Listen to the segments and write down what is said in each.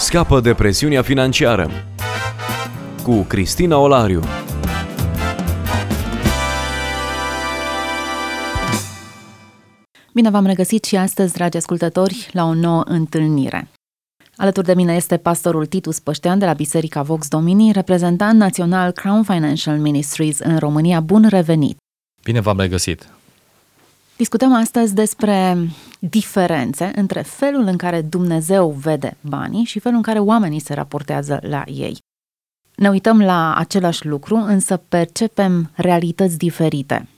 Scapă de presiunea financiară cu Cristina Olariu. Bine v-am regăsit și astăzi, dragi ascultători, la o nouă întâlnire. Alături de mine este pastorul Titus Păștean de la Biserica Vox Domini, reprezentant național Crown Financial Ministries în România. Bun revenit! Bine v-am regăsit! Discutăm astăzi despre diferențe între felul în care Dumnezeu vede banii și felul în care oamenii se raportează la ei. Ne uităm la același lucru, însă percepem realități diferite.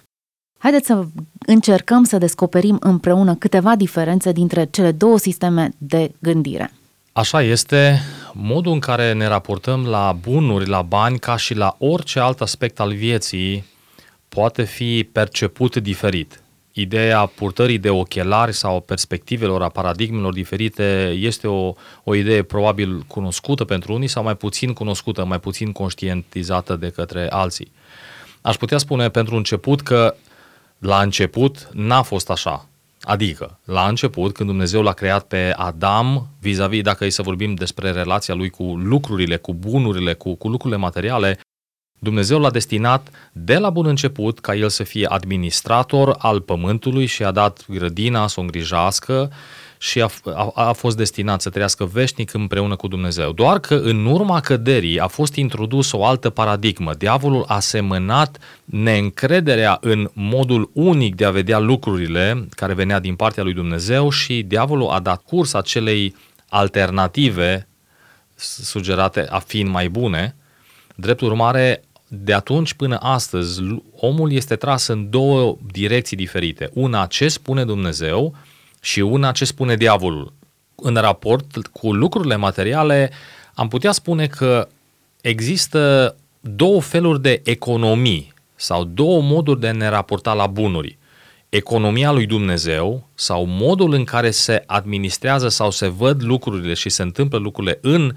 Haideți să încercăm să descoperim împreună câteva diferențe dintre cele două sisteme de gândire. Așa este modul în care ne raportăm la bunuri, la bani, ca și la orice alt aspect al vieții, poate fi perceput diferit ideea purtării de ochelari sau perspectivelor, a paradigmelor diferite este o, o idee probabil cunoscută pentru unii sau mai puțin cunoscută, mai puțin conștientizată de către alții. Aș putea spune pentru început că la început n-a fost așa. Adică, la început, când Dumnezeu l-a creat pe Adam, vis-a-vis, dacă e să vorbim despre relația lui cu lucrurile, cu bunurile, cu, cu lucrurile materiale, Dumnezeu l-a destinat de la bun început ca el să fie administrator al pământului și a dat grădina să o îngrijească și a, a, a fost destinat să trăiască veșnic împreună cu Dumnezeu. Doar că în urma căderii a fost introdus o altă paradigmă. Diavolul a semănat neîncrederea în modul unic de a vedea lucrurile care venea din partea lui Dumnezeu și diavolul a dat curs acelei alternative sugerate a fiind mai bune. Drept urmare, de atunci până astăzi, omul este tras în două direcții diferite. Una ce spune Dumnezeu și una ce spune diavolul. În raport cu lucrurile materiale, am putea spune că există două feluri de economii sau două moduri de a ne raporta la bunuri. Economia lui Dumnezeu sau modul în care se administrează sau se văd lucrurile și se întâmplă lucrurile în uh,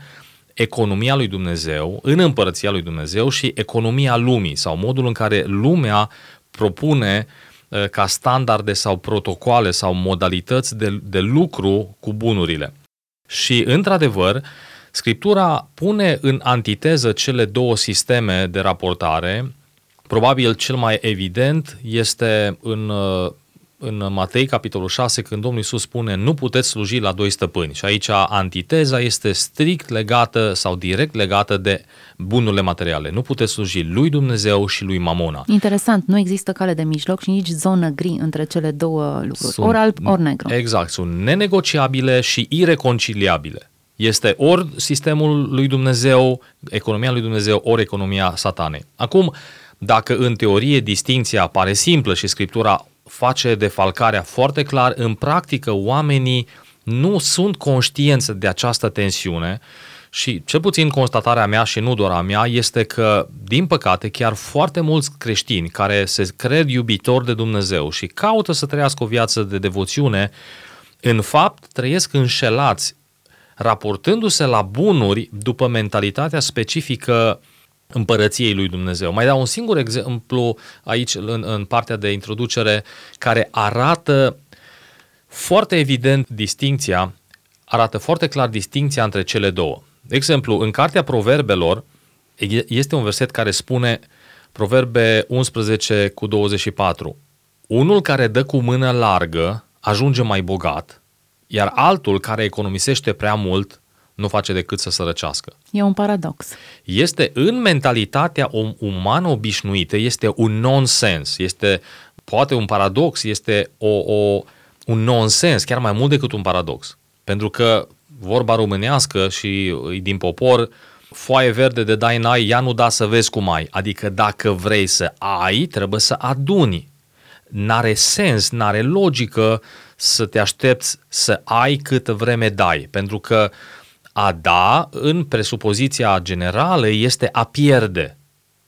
economia lui Dumnezeu, în împărăția lui Dumnezeu și economia lumii sau modul în care lumea propune uh, ca standarde sau protocoale sau modalități de, de lucru cu bunurile. Și, într-adevăr, Scriptura pune în antiteză cele două sisteme de raportare. Probabil cel mai evident este în uh, în Matei, capitolul 6, când Domnul Iisus spune nu puteți sluji la doi stăpâni. Și aici antiteza este strict legată sau direct legată de bunurile materiale. Nu puteți sluji lui Dumnezeu și lui Mamona. Interesant, nu există cale de mijloc și nici zonă gri între cele două lucruri, sunt, ori alb, ori negru. Exact, sunt nenegociabile și ireconciliabile. Este ori sistemul lui Dumnezeu, economia lui Dumnezeu, ori economia satanei. Acum, dacă în teorie distinția pare simplă și Scriptura face defalcarea foarte clar, în practică oamenii nu sunt conștienți de această tensiune și cel puțin constatarea mea și nu doar a mea este că, din păcate, chiar foarte mulți creștini care se cred iubitori de Dumnezeu și caută să trăiască o viață de devoțiune, în fapt trăiesc înșelați, raportându-se la bunuri după mentalitatea specifică împărăției lui Dumnezeu. Mai dau un singur exemplu aici în, în partea de introducere care arată foarte evident distinția, arată foarte clar distinția între cele două. De exemplu, în cartea Proverbelor este un verset care spune Proverbe 11 cu 24 Unul care dă cu mână largă ajunge mai bogat, iar altul care economisește prea mult nu face decât să sărăcească. E un paradox. Este în mentalitatea umană obișnuită, este un nonsens, este poate un paradox, este o, o, un nonsens, chiar mai mult decât un paradox. Pentru că vorba românească și din popor, foaie verde de dai n-ai, ea nu da să vezi cum ai. Adică dacă vrei să ai, trebuie să aduni. N-are sens, n-are logică să te aștepți să ai câtă vreme dai. Pentru că uh, a da, în presupoziția generală, este a pierde.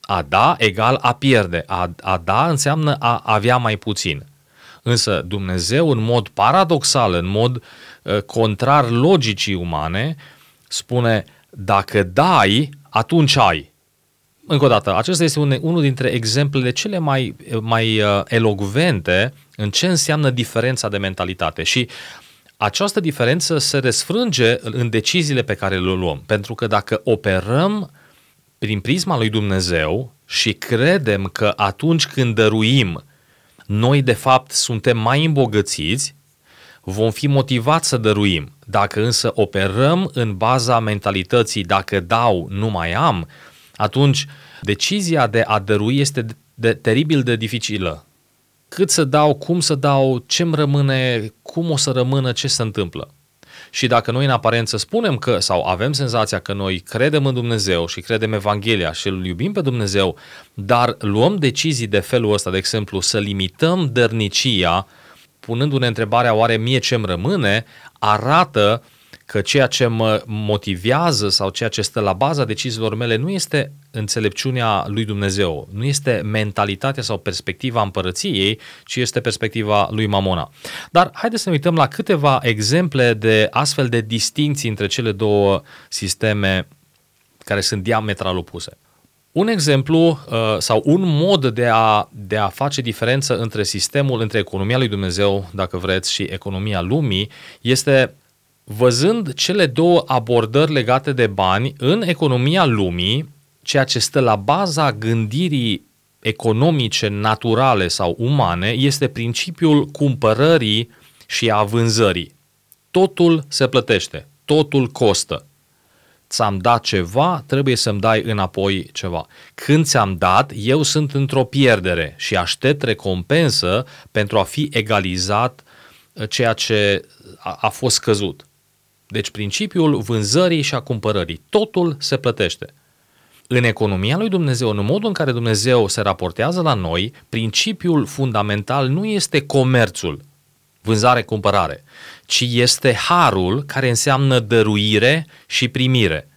A da egal a pierde. A, a da înseamnă a avea mai puțin. Însă Dumnezeu, în mod paradoxal, în mod uh, contrar logicii umane, spune, dacă dai, atunci ai. Încă o dată, acesta este un, unul dintre exemplele cele mai, mai uh, elogvente în ce înseamnă diferența de mentalitate. Și această diferență se resfrânge în deciziile pe care le luăm. Pentru că dacă operăm prin prisma lui Dumnezeu și credem că atunci când dăruim, noi de fapt suntem mai îmbogățiți, vom fi motivați să dăruim. Dacă însă operăm în baza mentalității dacă dau, nu mai am, atunci decizia de a dărui este de, teribil de dificilă. Cât să dau, cum să dau, ce îmi rămâne, cum o să rămână, ce se întâmplă. Și dacă noi în aparență spunem că, sau avem senzația că noi credem în Dumnezeu și credem Evanghelia și îl iubim pe Dumnezeu, dar luăm decizii de felul ăsta, de exemplu, să limităm dărnicia, punându-ne întrebarea oare mie ce-mi rămâne, arată că ceea ce mă motivează sau ceea ce stă la baza deciziilor mele nu este înțelepciunea lui Dumnezeu, nu este mentalitatea sau perspectiva împărăției, ci este perspectiva lui Mamona. Dar haideți să ne uităm la câteva exemple de astfel de distinții între cele două sisteme care sunt diametral opuse. Un exemplu uh, sau un mod de a, de a face diferență între sistemul, între economia lui Dumnezeu, dacă vreți, și economia lumii, este văzând cele două abordări legate de bani în economia lumii, ceea ce stă la baza gândirii economice, naturale sau umane, este principiul cumpărării și a vânzării. Totul se plătește, totul costă. Ți-am dat ceva, trebuie să-mi dai înapoi ceva. Când ți-am dat, eu sunt într-o pierdere și aștept recompensă pentru a fi egalizat uh, ceea ce a, a fost scăzut. Deci principiul vânzării și a cumpărării. Totul se plătește. În economia lui Dumnezeu, în modul în care Dumnezeu se raportează la noi, principiul fundamental nu este comerțul, vânzare-cumpărare, ci este harul care înseamnă dăruire și primire.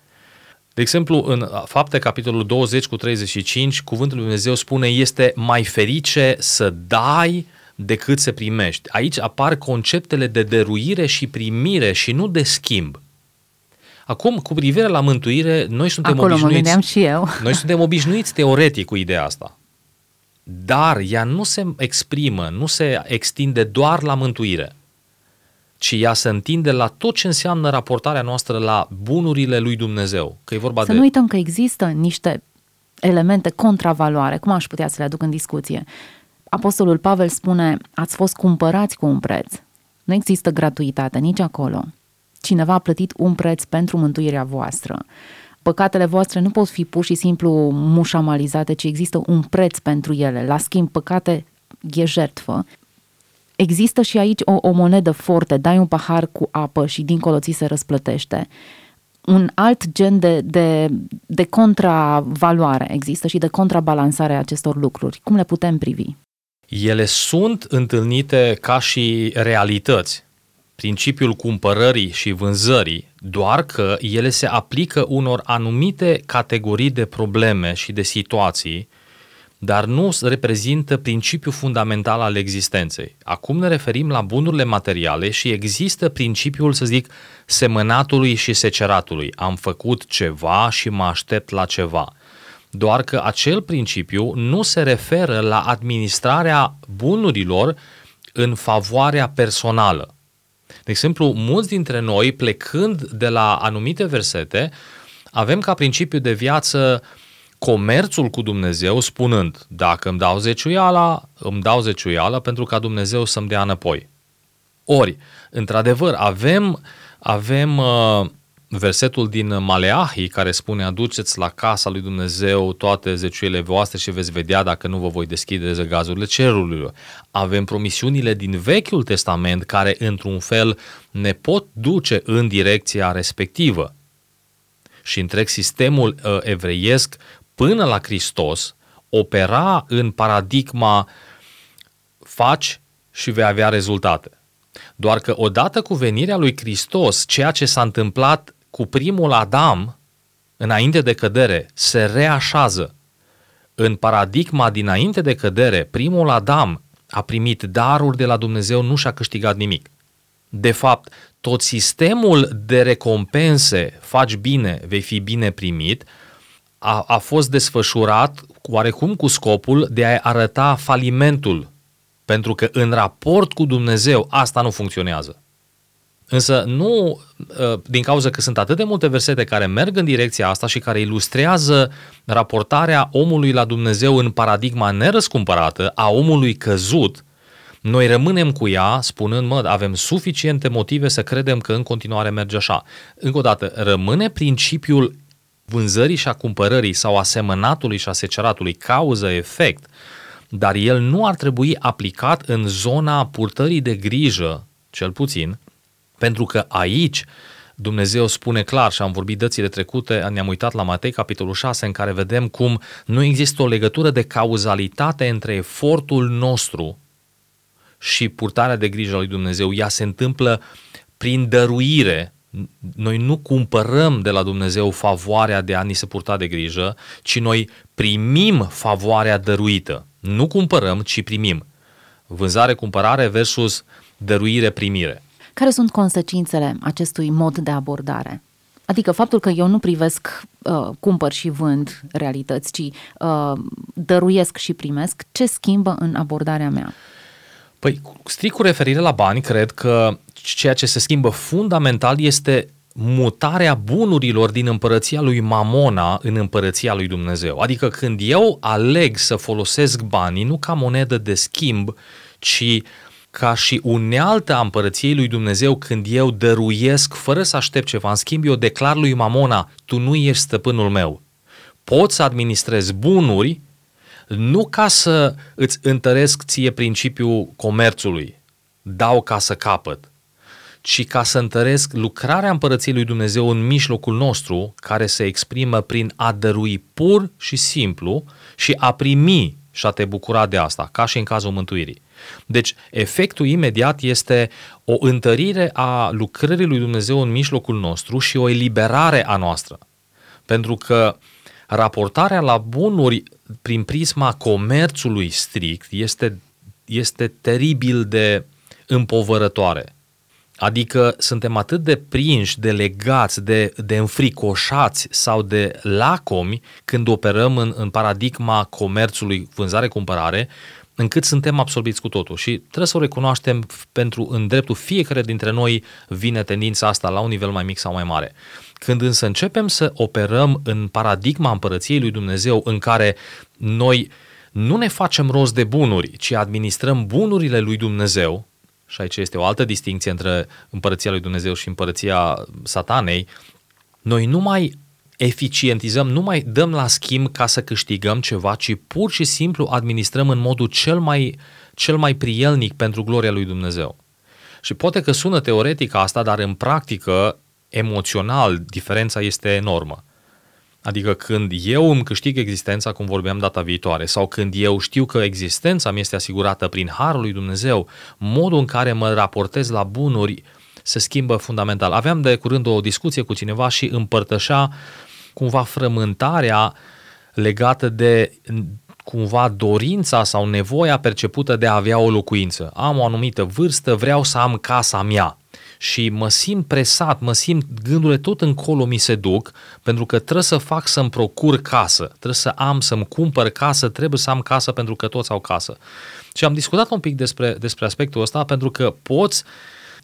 De exemplu, în fapte capitolul 20 cu 35, cuvântul lui Dumnezeu spune este mai ferice să dai decât să primești. Aici apar conceptele de dăruire și primire și nu de schimb. Acum, cu privire la mântuire, noi suntem Acolo obișnuiți. mă și eu. Noi suntem obișnuiți teoretic cu ideea asta. Dar ea nu se exprimă, nu se extinde doar la mântuire, ci ea se întinde la tot ce înseamnă raportarea noastră la bunurile lui Dumnezeu. Că e vorba să de... nu uităm că există niște elemente contravaloare, cum aș putea să le aduc în discuție. Apostolul Pavel spune, ați fost cumpărați cu un preț. Nu există gratuitate nici acolo. Cineva a plătit un preț pentru mântuirea voastră. Păcatele voastre nu pot fi pur și simplu mușamalizate, ci există un preț pentru ele. La schimb, păcate e jertfă. Există și aici o, o monedă forte, dai un pahar cu apă și dincolo ți se răsplătește. Un alt gen de, de, de contravaloare există și de contrabalansare a acestor lucruri. Cum le putem privi? Ele sunt întâlnite ca și realități. Principiul cumpărării și vânzării, doar că ele se aplică unor anumite categorii de probleme și de situații, dar nu reprezintă principiul fundamental al existenței. Acum ne referim la bunurile materiale și există principiul, să zic, semănatului și seceratului. Am făcut ceva și mă aștept la ceva doar că acel principiu nu se referă la administrarea bunurilor în favoarea personală. De exemplu, mulți dintre noi, plecând de la anumite versete, avem ca principiu de viață comerțul cu Dumnezeu spunând, dacă îmi dau zeciuiala, îmi dau zeciuiala pentru ca Dumnezeu să-mi dea înapoi. Ori, într-adevăr, avem, avem uh, versetul din Maleahi care spune aduceți la casa lui Dumnezeu toate zeciuiele voastre și veți vedea dacă nu vă voi deschide zăgazurile cerurilor. Avem promisiunile din Vechiul Testament care într-un fel ne pot duce în direcția respectivă. Și întreg sistemul uh, evreiesc până la Hristos opera în paradigma faci și vei avea rezultate. Doar că odată cu venirea lui Hristos, ceea ce s-a întâmplat cu primul Adam, înainte de cădere, se reașează. În paradigma dinainte de cădere, primul Adam a primit daruri de la Dumnezeu, nu și-a câștigat nimic. De fapt, tot sistemul de recompense, faci bine, vei fi bine primit, a, a fost desfășurat oarecum cu scopul de a arăta falimentul, pentru că în raport cu Dumnezeu asta nu funcționează. Însă nu ă, din cauza că sunt atât de multe versete care merg în direcția asta și care ilustrează raportarea omului la Dumnezeu în paradigma nerăscumpărată a omului căzut, noi rămânem cu ea spunând, mă, avem suficiente motive să credem că în continuare merge așa. Încă o dată, rămâne principiul vânzării și a cumpărării sau a semănatului și a seceratului, cauză-efect, dar el nu ar trebui aplicat în zona purtării de grijă, cel puțin, pentru că aici Dumnezeu spune clar și am vorbit dățile trecute, ne-am uitat la Matei, capitolul 6, în care vedem cum nu există o legătură de cauzalitate între efortul nostru și purtarea de grijă a lui Dumnezeu. Ea se întâmplă prin dăruire. Noi nu cumpărăm de la Dumnezeu favoarea de a ni se purta de grijă, ci noi primim favoarea dăruită. Nu cumpărăm, ci primim. Vânzare-cumpărare versus dăruire-primire. Care sunt consecințele acestui mod de abordare? Adică faptul că eu nu privesc uh, cumpăr și vând realități, ci uh, dăruiesc și primesc, ce schimbă în abordarea mea? Păi, strict cu referire la bani, cred că ceea ce se schimbă fundamental este mutarea bunurilor din împărăția lui Mamona în împărăția lui Dumnezeu. Adică când eu aleg să folosesc banii nu ca monedă de schimb, ci ca și unealtă a împărăției lui Dumnezeu când eu dăruiesc fără să aștept ceva. În schimb, eu declar lui Mamona, tu nu ești stăpânul meu. Pot să administrez bunuri nu ca să îți întăresc ție principiul comerțului, dau ca să capăt, ci ca să întăresc lucrarea împărăției lui Dumnezeu în mijlocul nostru, care se exprimă prin a dărui pur și simplu și a primi și a te bucura de asta, ca și în cazul mântuirii. Deci, efectul imediat este o întărire a lucrării lui Dumnezeu în mijlocul nostru și o eliberare a noastră. Pentru că raportarea la bunuri prin prisma comerțului strict este, este teribil de împovărătoare. Adică suntem atât de prinși, de legați, de, de înfricoșați sau de lacomi când operăm în, în paradigma comerțului vânzare-cumpărare, încât suntem absorbiți cu totul. Și trebuie să o recunoaștem pentru în dreptul fiecare dintre noi vine tendința asta la un nivel mai mic sau mai mare. Când însă începem să operăm în paradigma împărăției lui Dumnezeu în care noi nu ne facem rost de bunuri, ci administrăm bunurile lui Dumnezeu, și aici este o altă distinție între împărăția lui Dumnezeu și împărăția satanei, noi nu mai eficientizăm, nu mai dăm la schimb ca să câștigăm ceva, ci pur și simplu administrăm în modul cel mai, cel mai prielnic pentru gloria lui Dumnezeu. Și poate că sună teoretic asta, dar în practică, emoțional, diferența este enormă. Adică când eu îmi câștig existența, cum vorbeam data viitoare, sau când eu știu că existența mi este asigurată prin Harul lui Dumnezeu, modul în care mă raportez la bunuri se schimbă fundamental. Aveam de curând o discuție cu cineva și împărtășea cumva frământarea legată de cumva dorința sau nevoia percepută de a avea o locuință. Am o anumită vârstă, vreau să am casa mea și mă simt presat, mă simt, gândurile tot încolo mi se duc, pentru că trebuie să fac să-mi procur casă, trebuie să am, să-mi cumpăr casă, trebuie să am casă pentru că toți au casă. Și am discutat un pic despre, despre aspectul ăsta, pentru că poți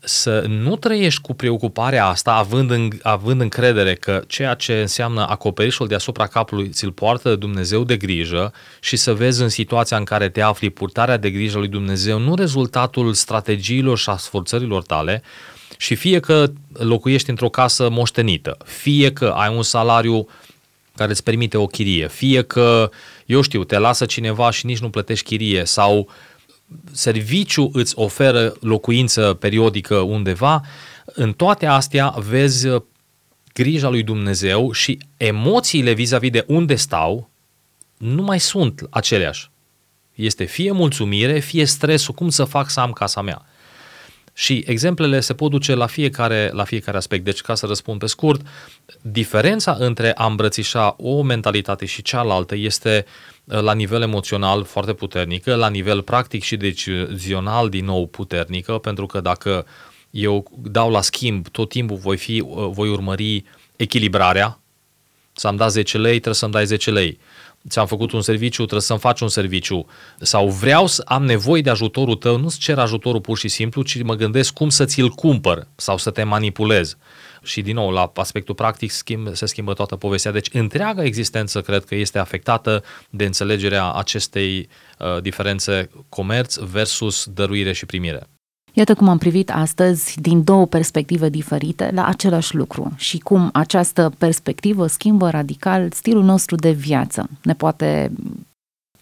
să nu trăiești cu preocuparea asta, având, în, având încredere că ceea ce înseamnă acoperișul deasupra capului ți-l poartă Dumnezeu de grijă și să vezi în situația în care te afli purtarea de grijă lui Dumnezeu, nu rezultatul strategiilor și a sforțărilor tale, și fie că locuiești într-o casă moștenită, fie că ai un salariu care îți permite o chirie, fie că, eu știu, te lasă cineva și nici nu plătești chirie sau serviciu îți oferă locuință periodică undeva, în toate astea vezi grija lui Dumnezeu și emoțiile vis-a-vis de unde stau nu mai sunt aceleași. Este fie mulțumire, fie stresul, cum să fac să am casa mea. Și exemplele se pot duce la fiecare, la fiecare aspect. Deci, ca să răspund pe scurt, diferența între a îmbrățișa o mentalitate și cealaltă este uh, la nivel emoțional foarte puternică, la nivel practic și decizional din nou puternică, pentru că dacă eu dau la schimb, tot timpul voi, fi, uh, voi urmări echilibrarea, să-mi da 10 lei, trebuie să-mi dai 10 lei. Ți-am făcut un serviciu, trebuie să-mi faci un serviciu. Sau vreau să am nevoie de ajutorul tău, nu-ți cer ajutorul pur și simplu, ci mă gândesc cum să ți-l cumpăr sau să te manipulez. Și din nou, la aspectul practic schimb, se schimbă toată povestea. Deci întreaga existență cred că este afectată de înțelegerea acestei uh, diferențe comerț versus dăruire și primire. Iată cum am privit astăzi din două perspective diferite la același lucru și cum această perspectivă schimbă radical stilul nostru de viață. Ne poate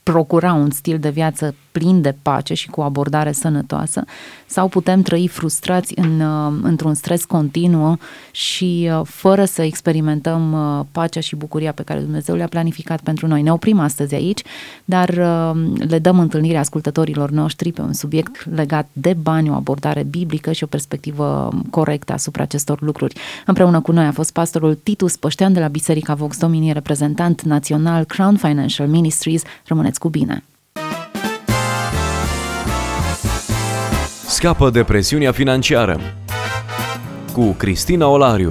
procura un stil de viață plin de pace și cu o abordare sănătoasă sau putem trăi frustrați în, uh, într-un stres continuu și uh, fără să experimentăm uh, pacea și bucuria pe care Dumnezeu le-a planificat pentru noi. Ne oprim astăzi aici, dar le dăm întâlnire ascultătorilor noștri pe un subiect legat de bani, o abordare biblică și o perspectivă corectă asupra acestor lucruri. Împreună cu noi a fost pastorul Titus Păștean de la Biserica Vox Domini, reprezentant național Crown Financial Ministries. Rămâneți cu bine! Scapă de presiunea financiară cu Cristina Olariu.